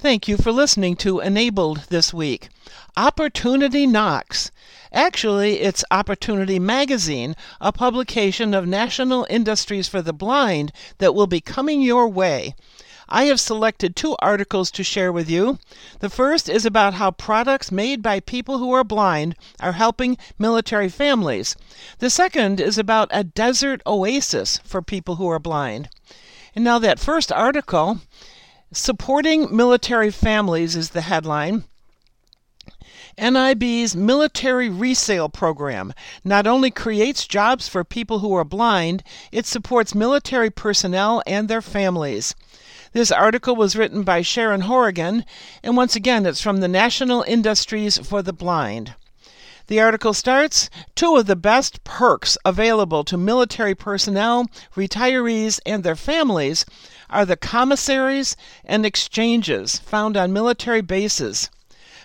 Thank you for listening to Enabled this week. Opportunity knocks. Actually, it's Opportunity Magazine, a publication of National Industries for the Blind that will be coming your way. I have selected two articles to share with you. The first is about how products made by people who are blind are helping military families. The second is about a desert oasis for people who are blind. And now, that first article Supporting Military Families is the headline. NIB's military resale program not only creates jobs for people who are blind, it supports military personnel and their families. This article was written by Sharon Horrigan, and once again, it's from the National Industries for the Blind. The article starts Two of the best perks available to military personnel, retirees, and their families are the commissaries and exchanges found on military bases.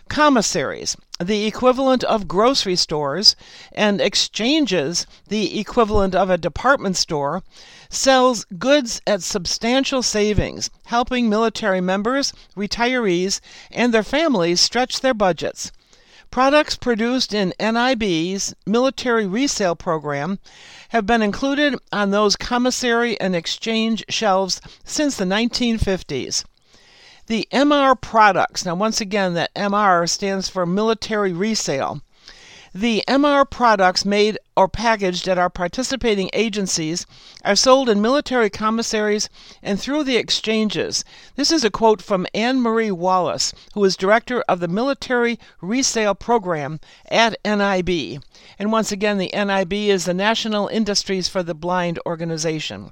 Commissaries, the equivalent of grocery stores, and exchanges, the equivalent of a department store, sells goods at substantial savings, helping military members, retirees, and their families stretch their budgets. Products produced in NIB's military resale program have been included on those commissary and exchange shelves since the 1950s. The MR products, now once again, that MR stands for military resale. The MR products made or packaged at our participating agencies are sold in military commissaries and through the exchanges. This is a quote from Anne Marie Wallace, who is director of the Military Resale Program at NIB. And once again, the NIB is the National Industries for the Blind organization.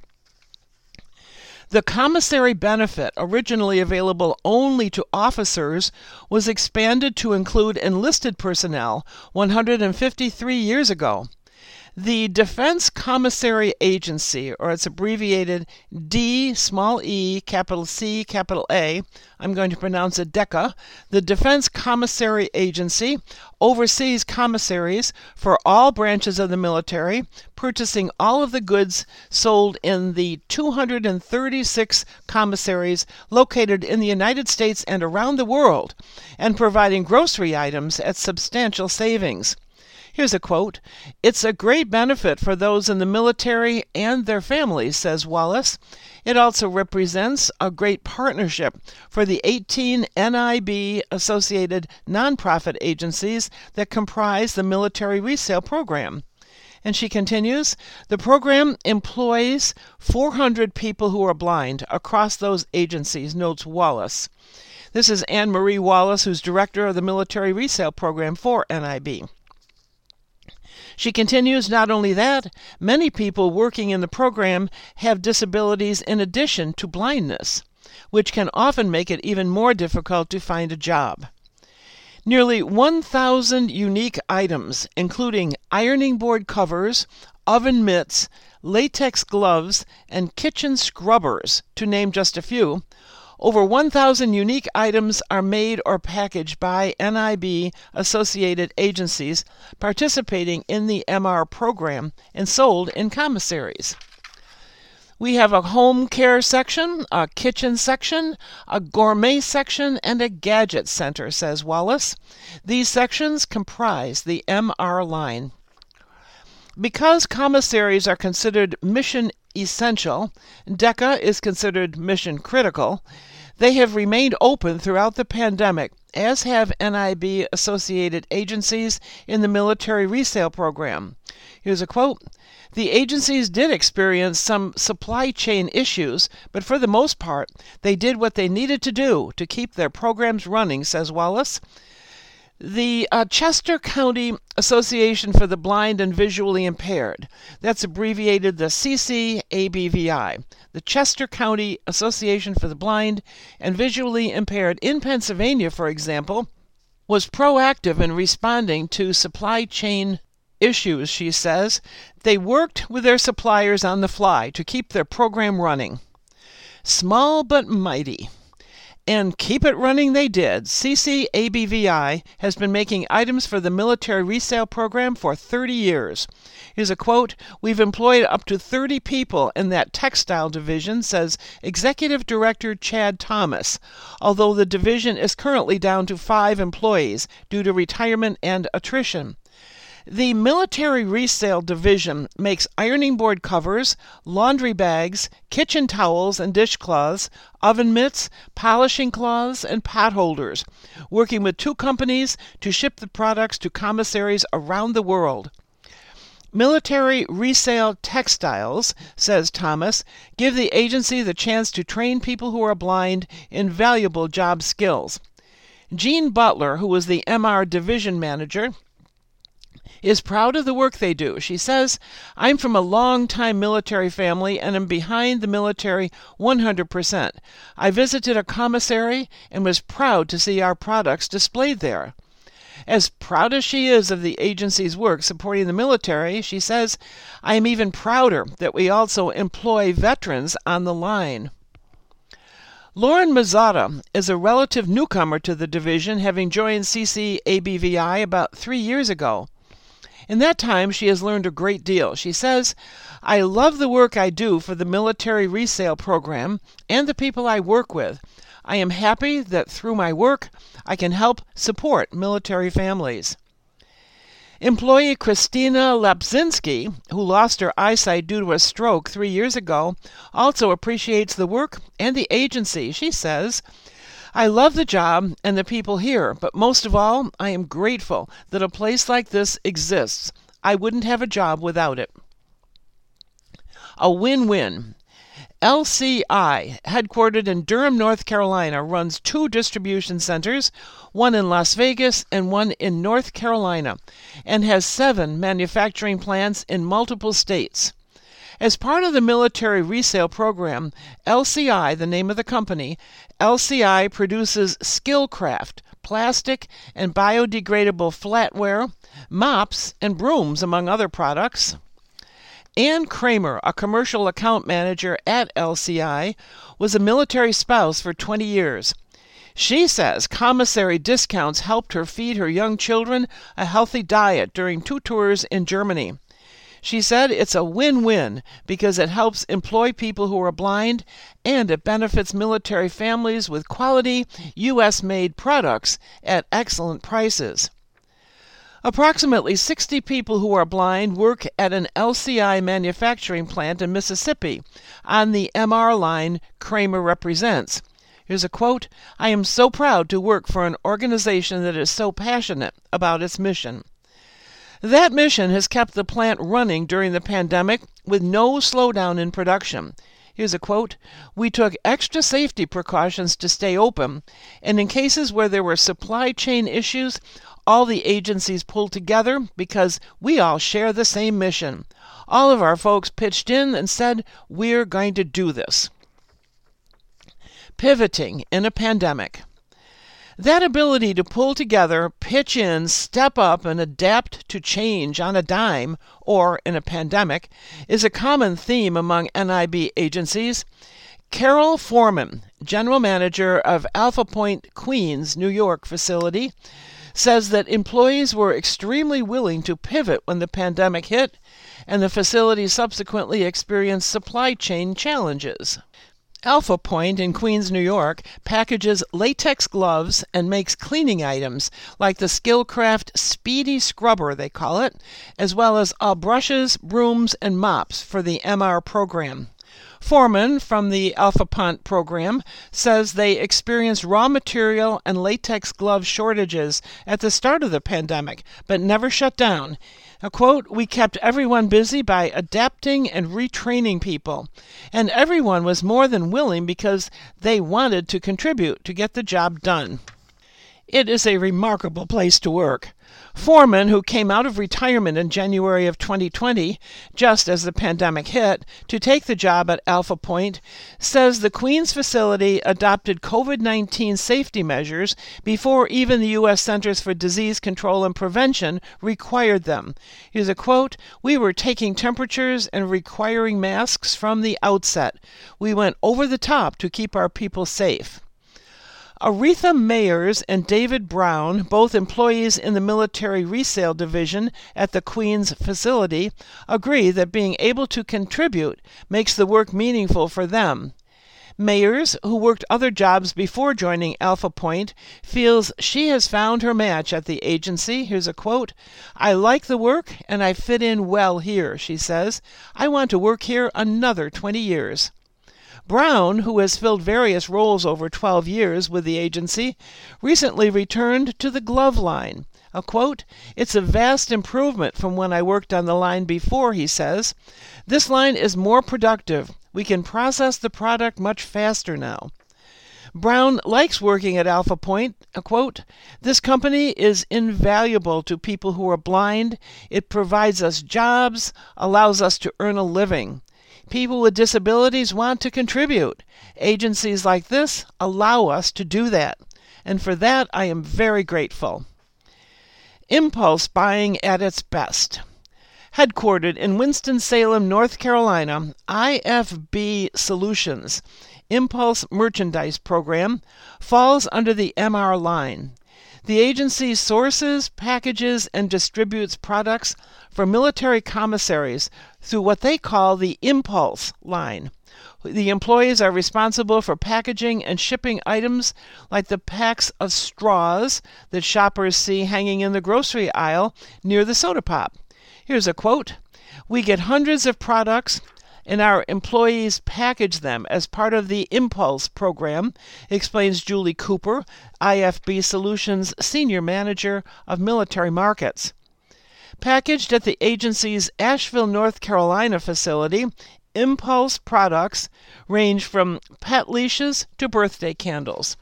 The commissary benefit, originally available only to officers, was expanded to include enlisted personnel 153 years ago. The Defense Commissary Agency, or it's abbreviated D small e capital C capital A, I'm going to pronounce it DECA, the Defense Commissary Agency oversees commissaries for all branches of the military, purchasing all of the goods sold in the 236 commissaries located in the United States and around the world, and providing grocery items at substantial savings. Here's a quote It's a great benefit for those in the military and their families, says Wallace. It also represents a great partnership for the 18 NIB associated nonprofit agencies that comprise the military resale program. And she continues The program employs 400 people who are blind across those agencies, notes Wallace. This is Anne Marie Wallace, who's director of the military resale program for NIB. She continues not only that, many people working in the program have disabilities in addition to blindness, which can often make it even more difficult to find a job. Nearly 1,000 unique items, including ironing board covers, oven mitts, latex gloves, and kitchen scrubbers, to name just a few, over 1,000 unique items are made or packaged by NIB associated agencies participating in the MR program and sold in commissaries. We have a home care section, a kitchen section, a gourmet section, and a gadget center, says Wallace. These sections comprise the MR line. Because commissaries are considered mission essential, DECA is considered mission critical, they have remained open throughout the pandemic, as have NIB associated agencies in the military resale program. Here's a quote The agencies did experience some supply chain issues, but for the most part, they did what they needed to do to keep their programs running, says Wallace. The uh, Chester County Association for the Blind and Visually Impaired, that's abbreviated the CCABVI, the Chester County Association for the Blind and Visually Impaired in Pennsylvania, for example, was proactive in responding to supply chain issues, she says. They worked with their suppliers on the fly to keep their program running. Small but mighty. And keep it running they did. CCABVI has been making items for the military resale program for 30 years. Here's a quote We've employed up to 30 people in that textile division, says Executive Director Chad Thomas, although the division is currently down to five employees due to retirement and attrition. The Military Resale Division makes ironing board covers, laundry bags, kitchen towels and dishcloths, oven mitts, polishing cloths, and pot holders, working with two companies to ship the products to commissaries around the world. Military resale textiles, says Thomas, give the agency the chance to train people who are blind in valuable job skills. Jean Butler, who was the MR division manager, is proud of the work they do. She says, I'm from a long time military family and am behind the military 100%. I visited a commissary and was proud to see our products displayed there. As proud as she is of the agency's work supporting the military, she says, I am even prouder that we also employ veterans on the line. Lauren Mazzata is a relative newcomer to the division, having joined CCABVI about three years ago. In that time, she has learned a great deal. She says, I love the work I do for the military resale program and the people I work with. I am happy that through my work, I can help support military families. Employee Christina Lapzinski, who lost her eyesight due to a stroke three years ago, also appreciates the work and the agency. She says, I love the job and the people here, but most of all, I am grateful that a place like this exists. I wouldn't have a job without it. A win win. LCI, headquartered in Durham, North Carolina, runs two distribution centers, one in Las Vegas and one in North Carolina, and has seven manufacturing plants in multiple states. As part of the military resale program, LCI, the name of the company, LCI produces Skilcraft, plastic and biodegradable flatware, mops, and brooms, among other products. Ann Kramer, a commercial account manager at LCI, was a military spouse for 20 years. She says commissary discounts helped her feed her young children a healthy diet during two tours in Germany. She said it's a win win because it helps employ people who are blind and it benefits military families with quality U.S. made products at excellent prices. Approximately 60 people who are blind work at an LCI manufacturing plant in Mississippi on the MR line Kramer represents. Here's a quote I am so proud to work for an organization that is so passionate about its mission. That mission has kept the plant running during the pandemic with no slowdown in production. Here's a quote We took extra safety precautions to stay open, and in cases where there were supply chain issues, all the agencies pulled together because we all share the same mission. All of our folks pitched in and said, We're going to do this. Pivoting in a pandemic. That ability to pull together, pitch in, step up, and adapt to change on a dime, or in a pandemic, is a common theme among NIB agencies. Carol Foreman, general manager of AlphaPointe Queens, New York facility, says that employees were extremely willing to pivot when the pandemic hit, and the facility subsequently experienced supply chain challenges. AlphaPointe in Queens, New York, packages latex gloves and makes cleaning items like the Skilcraft Speedy Scrubber, they call it, as well as all brushes, brooms, and mops for the MR program. Foreman from the AlphaPointe program says they experienced raw material and latex glove shortages at the start of the pandemic, but never shut down. A quote, we kept everyone busy by adapting and retraining people. And everyone was more than willing because they wanted to contribute to get the job done. It is a remarkable place to work. Foreman, who came out of retirement in January of 2020, just as the pandemic hit, to take the job at AlphaPointe, says the Queens facility adopted COVID 19 safety measures before even the U.S. Centers for Disease Control and Prevention required them. Here's a quote We were taking temperatures and requiring masks from the outset. We went over the top to keep our people safe. Aretha Mayers and David Brown, both employees in the military resale division at the Queens facility, agree that being able to contribute makes the work meaningful for them. Mayers, who worked other jobs before joining AlphaPointe, feels she has found her match at the agency. Here's a quote I like the work and I fit in well here, she says. I want to work here another 20 years. Brown, who has filled various roles over 12 years with the agency, recently returned to the glove line. A quote, It's a vast improvement from when I worked on the line before, he says. This line is more productive. We can process the product much faster now. Brown likes working at AlphaPointe. A quote, This company is invaluable to people who are blind. It provides us jobs, allows us to earn a living. People with disabilities want to contribute. Agencies like this allow us to do that, and for that I am very grateful. Impulse buying at its best. Headquartered in Winston-Salem, North Carolina, IFB Solutions Impulse Merchandise Program falls under the MR line. The agency sources, packages, and distributes products for military commissaries through what they call the Impulse line. The employees are responsible for packaging and shipping items like the packs of straws that shoppers see hanging in the grocery aisle near the soda pop. Here's a quote We get hundreds of products and our employees package them as part of the Impulse program, explains Julie Cooper, IFB Solutions Senior Manager of Military Markets. Packaged at the agency's Asheville, North Carolina facility, Impulse products range from pet leashes to birthday candles.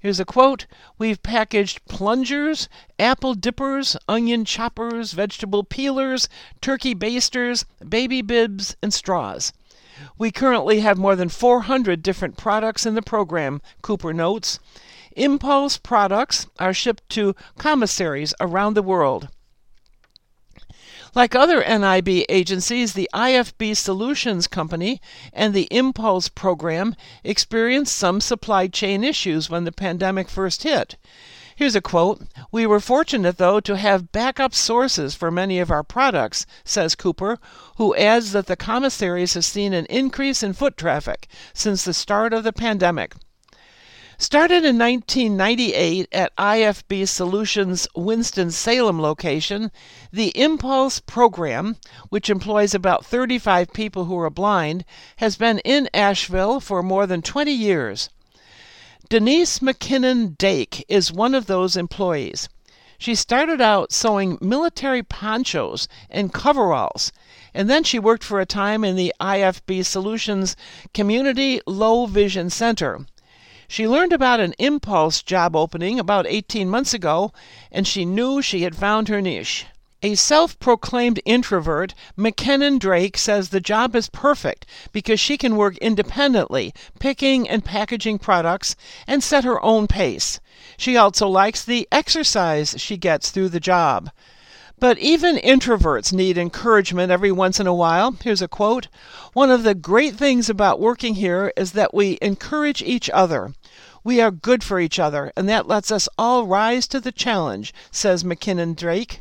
Here's a quote We've packaged plungers, apple dippers, onion choppers, vegetable peelers, turkey basters, baby bibs, and straws. We currently have more than 400 different products in the program, Cooper notes. Impulse products are shipped to commissaries around the world. Like other NIB agencies, the IFB Solutions Company and the Impulse program experienced some supply chain issues when the pandemic first hit. Here's a quote We were fortunate, though, to have backup sources for many of our products, says Cooper, who adds that the commissaries have seen an increase in foot traffic since the start of the pandemic. Started in 1998 at IFB Solutions' Winston-Salem location, the Impulse program, which employs about 35 people who are blind, has been in Asheville for more than 20 years. Denise McKinnon Drake is one of those employees. She started out sewing military ponchos and coveralls, and then she worked for a time in the IFB Solutions Community Low Vision Center. She learned about an impulse job opening about 18 months ago, and she knew she had found her niche. A self proclaimed introvert, McKinnon Drake says the job is perfect because she can work independently, picking and packaging products, and set her own pace. She also likes the exercise she gets through the job. But even introverts need encouragement every once in a while. Here's a quote One of the great things about working here is that we encourage each other. We are good for each other, and that lets us all rise to the challenge, says McKinnon Drake.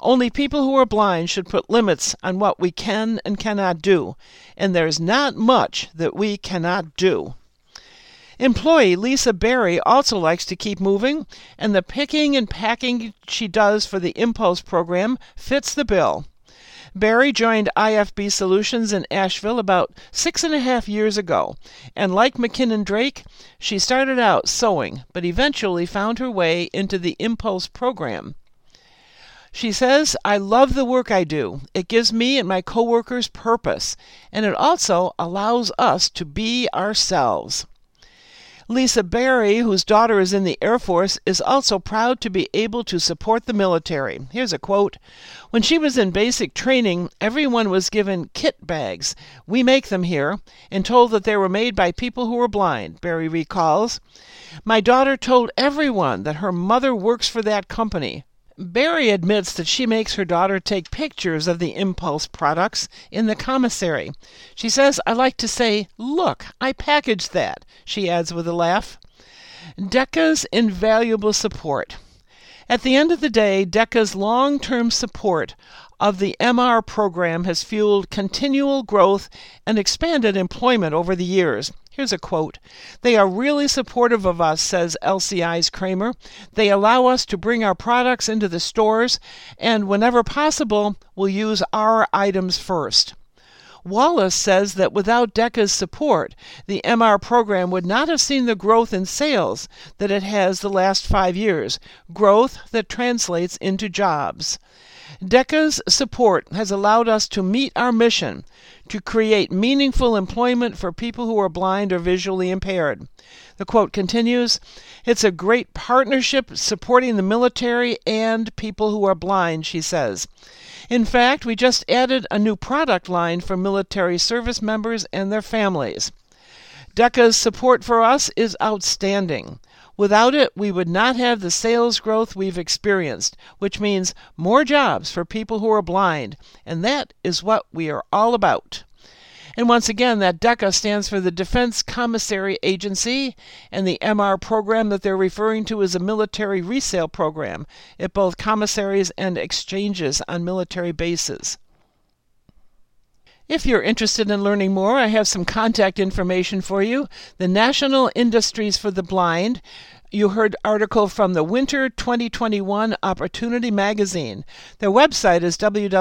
Only people who are blind should put limits on what we can and cannot do, and there's not much that we cannot do. Employee Lisa Berry also likes to keep moving, and the picking and packing she does for the Impulse program fits the bill. Berry joined IFB Solutions in Asheville about six and a half years ago, and like McKinnon Drake, she started out sewing, but eventually found her way into the Impulse program. She says, I love the work I do. It gives me and my coworkers purpose, and it also allows us to be ourselves. Lisa Berry, whose daughter is in the Air Force, is also proud to be able to support the military. Here's a quote When she was in basic training, everyone was given kit bags. We make them here, and told that they were made by people who were blind, Berry recalls. My daughter told everyone that her mother works for that company. Berry admits that she makes her daughter take pictures of the impulse products in the commissary. She says, I like to say, Look, I packaged that, she adds with a laugh. DECA's invaluable support. At the end of the day, DECA's long term support of the MR program has fueled continual growth and expanded employment over the years. Here's a quote They are really supportive of us, says LCI's Kramer. They allow us to bring our products into the stores, and whenever possible, we'll use our items first. Wallace says that without DECA's support, the MR program would not have seen the growth in sales that it has the last five years, growth that translates into jobs. DECA's support has allowed us to meet our mission to create meaningful employment for people who are blind or visually impaired. The quote continues It's a great partnership supporting the military and people who are blind, she says. In fact, we just added a new product line for military service members and their families. DECA's support for us is outstanding. Without it, we would not have the sales growth we've experienced, which means more jobs for people who are blind, and that is what we are all about. And once again, that DECA stands for the Defense Commissary Agency, and the MR program that they're referring to is a military resale program at both commissaries and exchanges on military bases. If you're interested in learning more, I have some contact information for you. The National Industries for the Blind you heard article from the Winter 2021 Opportunity Magazine. Their website is www.nib.org.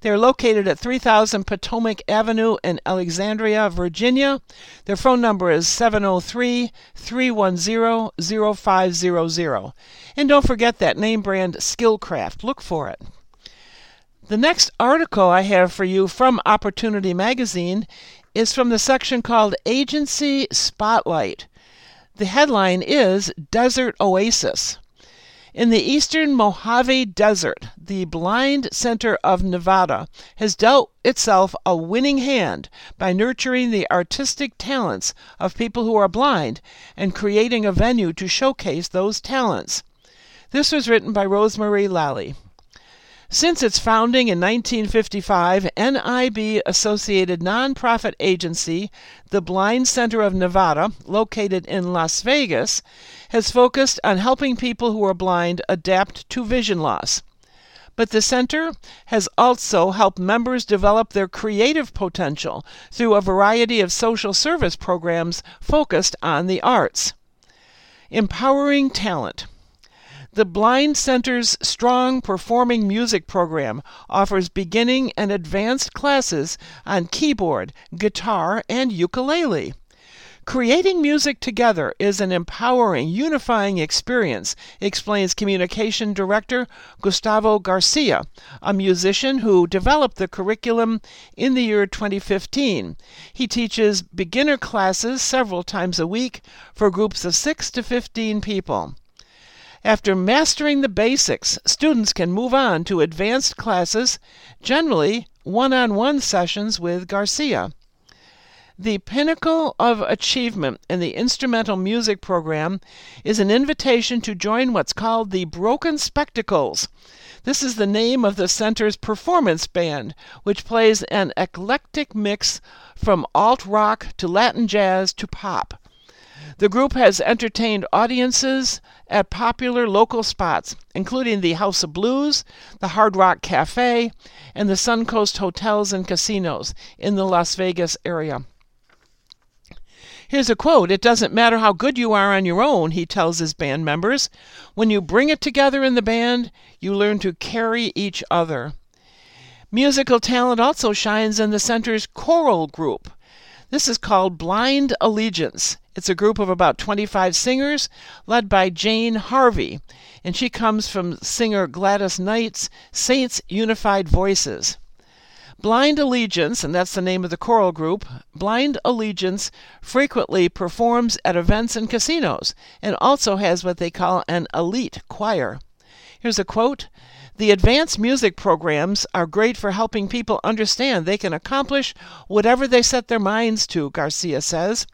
They're located at 3000 Potomac Avenue in Alexandria, Virginia. Their phone number is 703 310 0500. And don't forget that name brand Skilcraft. Look for it. The next article I have for you from Opportunity Magazine is from the section called Agency Spotlight. The headline is Desert Oasis. In the eastern Mojave Desert, the Blind Center of Nevada has dealt itself a winning hand by nurturing the artistic talents of people who are blind and creating a venue to showcase those talents. This was written by Rosemarie Lally. Since its founding in 1955, NIB associated nonprofit agency, the Blind Center of Nevada, located in Las Vegas, has focused on helping people who are blind adapt to vision loss. But the center has also helped members develop their creative potential through a variety of social service programs focused on the arts. Empowering talent. The Blind Center's Strong Performing Music program offers beginning and advanced classes on keyboard, guitar, and ukulele. Creating music together is an empowering, unifying experience, explains Communication Director Gustavo Garcia, a musician who developed the curriculum in the year 2015. He teaches beginner classes several times a week for groups of 6 to 15 people. After mastering the basics, students can move on to advanced classes, generally one on one sessions with Garcia. The pinnacle of achievement in the instrumental music program is an invitation to join what's called the Broken Spectacles. This is the name of the center's performance band, which plays an eclectic mix from alt rock to Latin jazz to pop. The group has entertained audiences at popular local spots, including the House of Blues, the Hard Rock Cafe, and the Suncoast Hotels and Casinos in the Las Vegas area. Here's a quote It doesn't matter how good you are on your own, he tells his band members. When you bring it together in the band, you learn to carry each other. Musical talent also shines in the center's choral group. This is called Blind Allegiance. It's a group of about 25 singers led by Jane Harvey, and she comes from singer Gladys Knight's Saints Unified Voices. Blind Allegiance, and that's the name of the choral group, Blind Allegiance frequently performs at events and casinos and also has what they call an elite choir. Here's a quote the advanced music programs are great for helping people understand they can accomplish whatever they set their minds to, Garcia says.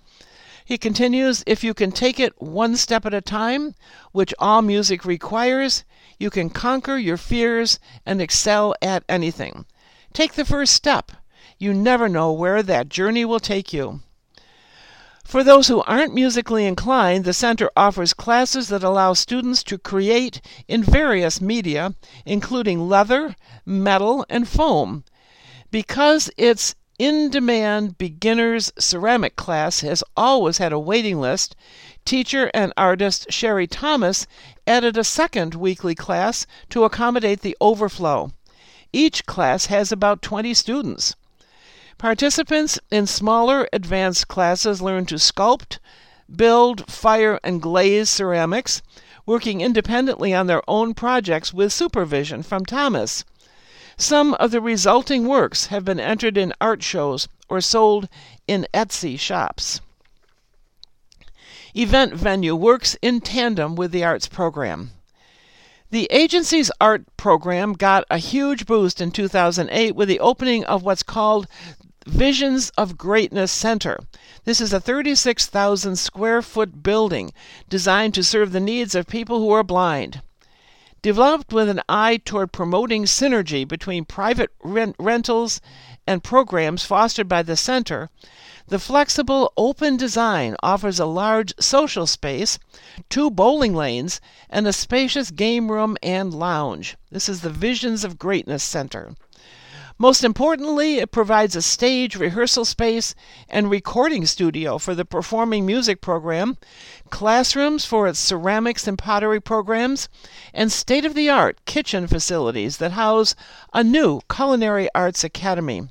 He continues If you can take it one step at a time, which all music requires, you can conquer your fears and excel at anything. Take the first step. You never know where that journey will take you. For those who aren't musically inclined, the center offers classes that allow students to create in various media, including leather, metal, and foam. Because it's in demand beginners ceramic class has always had a waiting list, teacher and artist Sherry Thomas added a second weekly class to accommodate the overflow. Each class has about 20 students. Participants in smaller advanced classes learn to sculpt, build, fire, and glaze ceramics, working independently on their own projects with supervision from Thomas. Some of the resulting works have been entered in art shows or sold in Etsy shops. Event venue works in tandem with the arts program. The agency's art program got a huge boost in 2008 with the opening of what's called Visions of Greatness Center. This is a 36,000 square foot building designed to serve the needs of people who are blind. Developed with an eye toward promoting synergy between private rent- rentals and programs fostered by the center, the flexible open design offers a large social space, two bowling lanes, and a spacious game room and lounge. This is the Visions of Greatness Center. Most importantly, it provides a stage, rehearsal space, and recording studio for the performing music program, classrooms for its ceramics and pottery programs, and state of the art kitchen facilities that house a new culinary arts academy.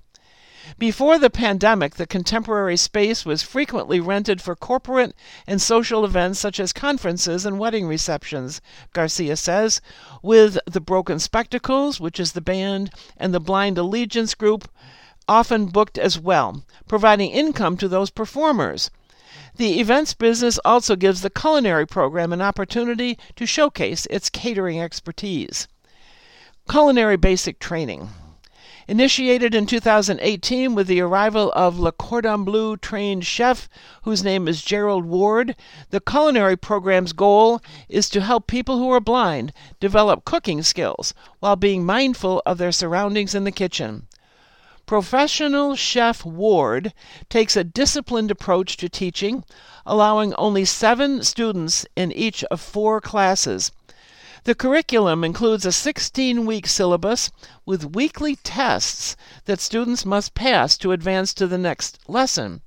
Before the pandemic, the contemporary space was frequently rented for corporate and social events such as conferences and wedding receptions, Garcia says, with the Broken Spectacles, which is the band, and the Blind Allegiance Group often booked as well, providing income to those performers. The events business also gives the culinary program an opportunity to showcase its catering expertise. Culinary basic training. Initiated in 2018 with the arrival of Le Cordon Bleu trained chef, whose name is Gerald Ward, the culinary program's goal is to help people who are blind develop cooking skills while being mindful of their surroundings in the kitchen. Professional chef Ward takes a disciplined approach to teaching, allowing only seven students in each of four classes. The curriculum includes a 16 week syllabus with weekly tests that students must pass to advance to the next lesson.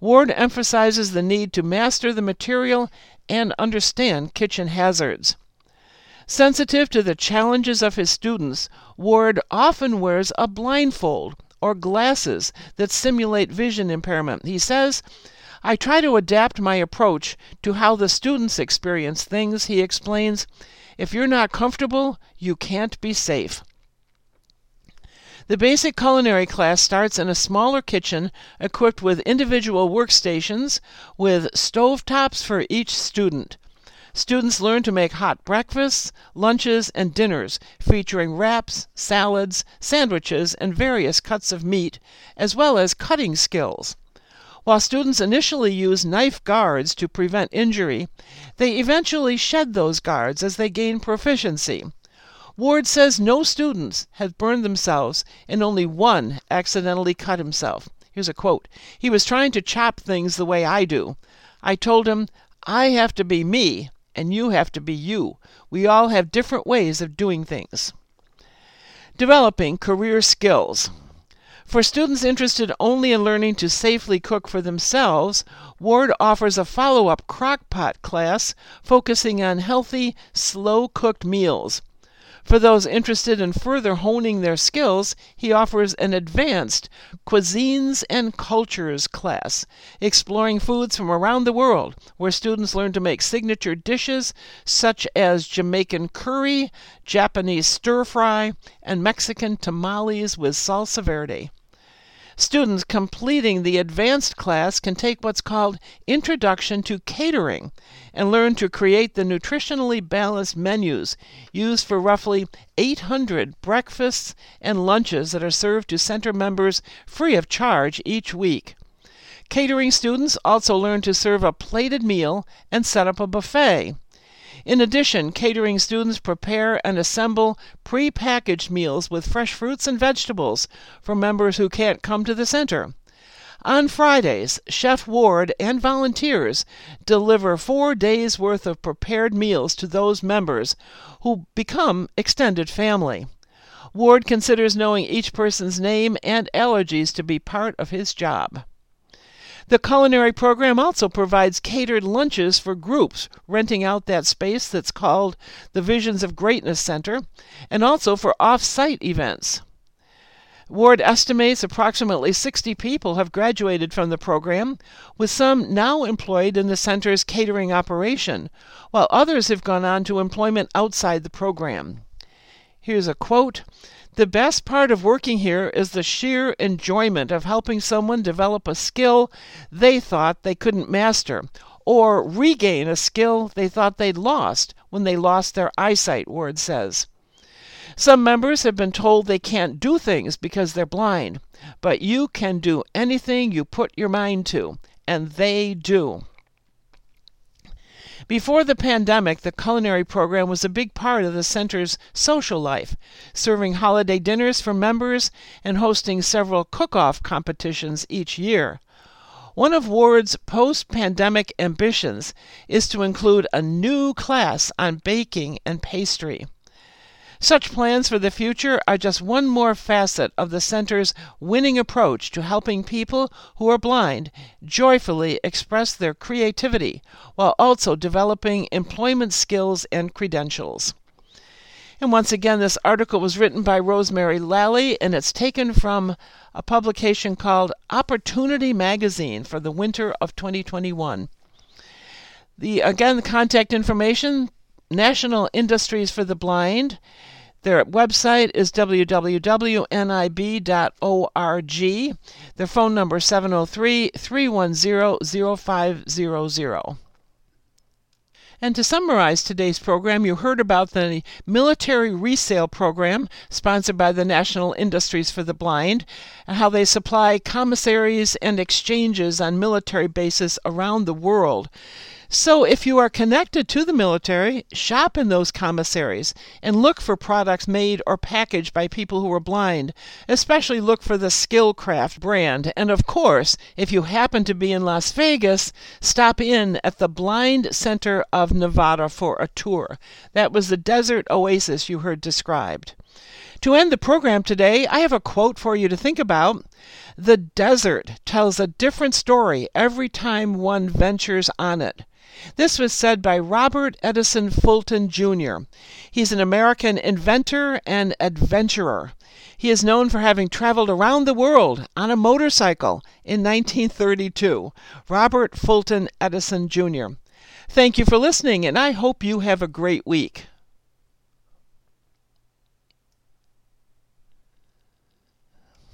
Ward emphasizes the need to master the material and understand kitchen hazards. Sensitive to the challenges of his students, Ward often wears a blindfold or glasses that simulate vision impairment. He says, I try to adapt my approach to how the students experience things, he explains. If you're not comfortable, you can't be safe. The basic culinary class starts in a smaller kitchen equipped with individual workstations with stove tops for each student. Students learn to make hot breakfasts, lunches, and dinners featuring wraps, salads, sandwiches, and various cuts of meat, as well as cutting skills. While students initially use knife guards to prevent injury, they eventually shed those guards as they gain proficiency. Ward says no students have burned themselves and only one accidentally cut himself. Here's a quote He was trying to chop things the way I do. I told him, I have to be me and you have to be you. We all have different ways of doing things. Developing career skills. For students interested only in learning to safely cook for themselves, Ward offers a follow up crockpot class focusing on healthy, slow cooked meals. For those interested in further honing their skills, he offers an advanced Cuisines and Cultures class, exploring foods from around the world, where students learn to make signature dishes such as Jamaican curry, Japanese stir fry, and Mexican tamales with salsa verde. Students completing the advanced class can take what's called Introduction to Catering and learn to create the nutritionally balanced menus used for roughly 800 breakfasts and lunches that are served to center members free of charge each week. Catering students also learn to serve a plated meal and set up a buffet. In addition, catering students prepare and assemble pre-packaged meals with fresh fruits and vegetables for members who can't come to the center. On Fridays, Chef Ward and volunteers deliver four days' worth of prepared meals to those members who become extended family. Ward considers knowing each person's name and allergies to be part of his job. The culinary program also provides catered lunches for groups renting out that space that's called the Visions of Greatness Center, and also for off site events. Ward estimates approximately 60 people have graduated from the program, with some now employed in the center's catering operation, while others have gone on to employment outside the program. Here's a quote The best part of working here is the sheer enjoyment of helping someone develop a skill they thought they couldn't master, or regain a skill they thought they'd lost when they lost their eyesight, Ward says. Some members have been told they can't do things because they're blind, but you can do anything you put your mind to, and they do. Before the pandemic, the culinary program was a big part of the center's social life, serving holiday dinners for members and hosting several cook off competitions each year. One of Ward's post pandemic ambitions is to include a new class on baking and pastry. Such plans for the future are just one more facet of the Center's winning approach to helping people who are blind joyfully express their creativity while also developing employment skills and credentials. And once again, this article was written by Rosemary Lally, and it's taken from a publication called Opportunity Magazine for the winter of 2021. The again, the contact information National Industries for the Blind. Their website is www.nib.org. Their phone number is 703 310 0500. And to summarize today's program, you heard about the military resale program sponsored by the National Industries for the Blind and how they supply commissaries and exchanges on military bases around the world. So, if you are connected to the military, shop in those commissaries and look for products made or packaged by people who are blind. Especially look for the Skilcraft brand. And of course, if you happen to be in Las Vegas, stop in at the Blind Center of Nevada for a tour. That was the desert oasis you heard described. To end the program today, I have a quote for you to think about. The desert tells a different story every time one ventures on it. This was said by Robert Edison Fulton, Jr. He's an American inventor and adventurer. He is known for having traveled around the world on a motorcycle in 1932. Robert Fulton Edison, Jr. Thank you for listening, and I hope you have a great week.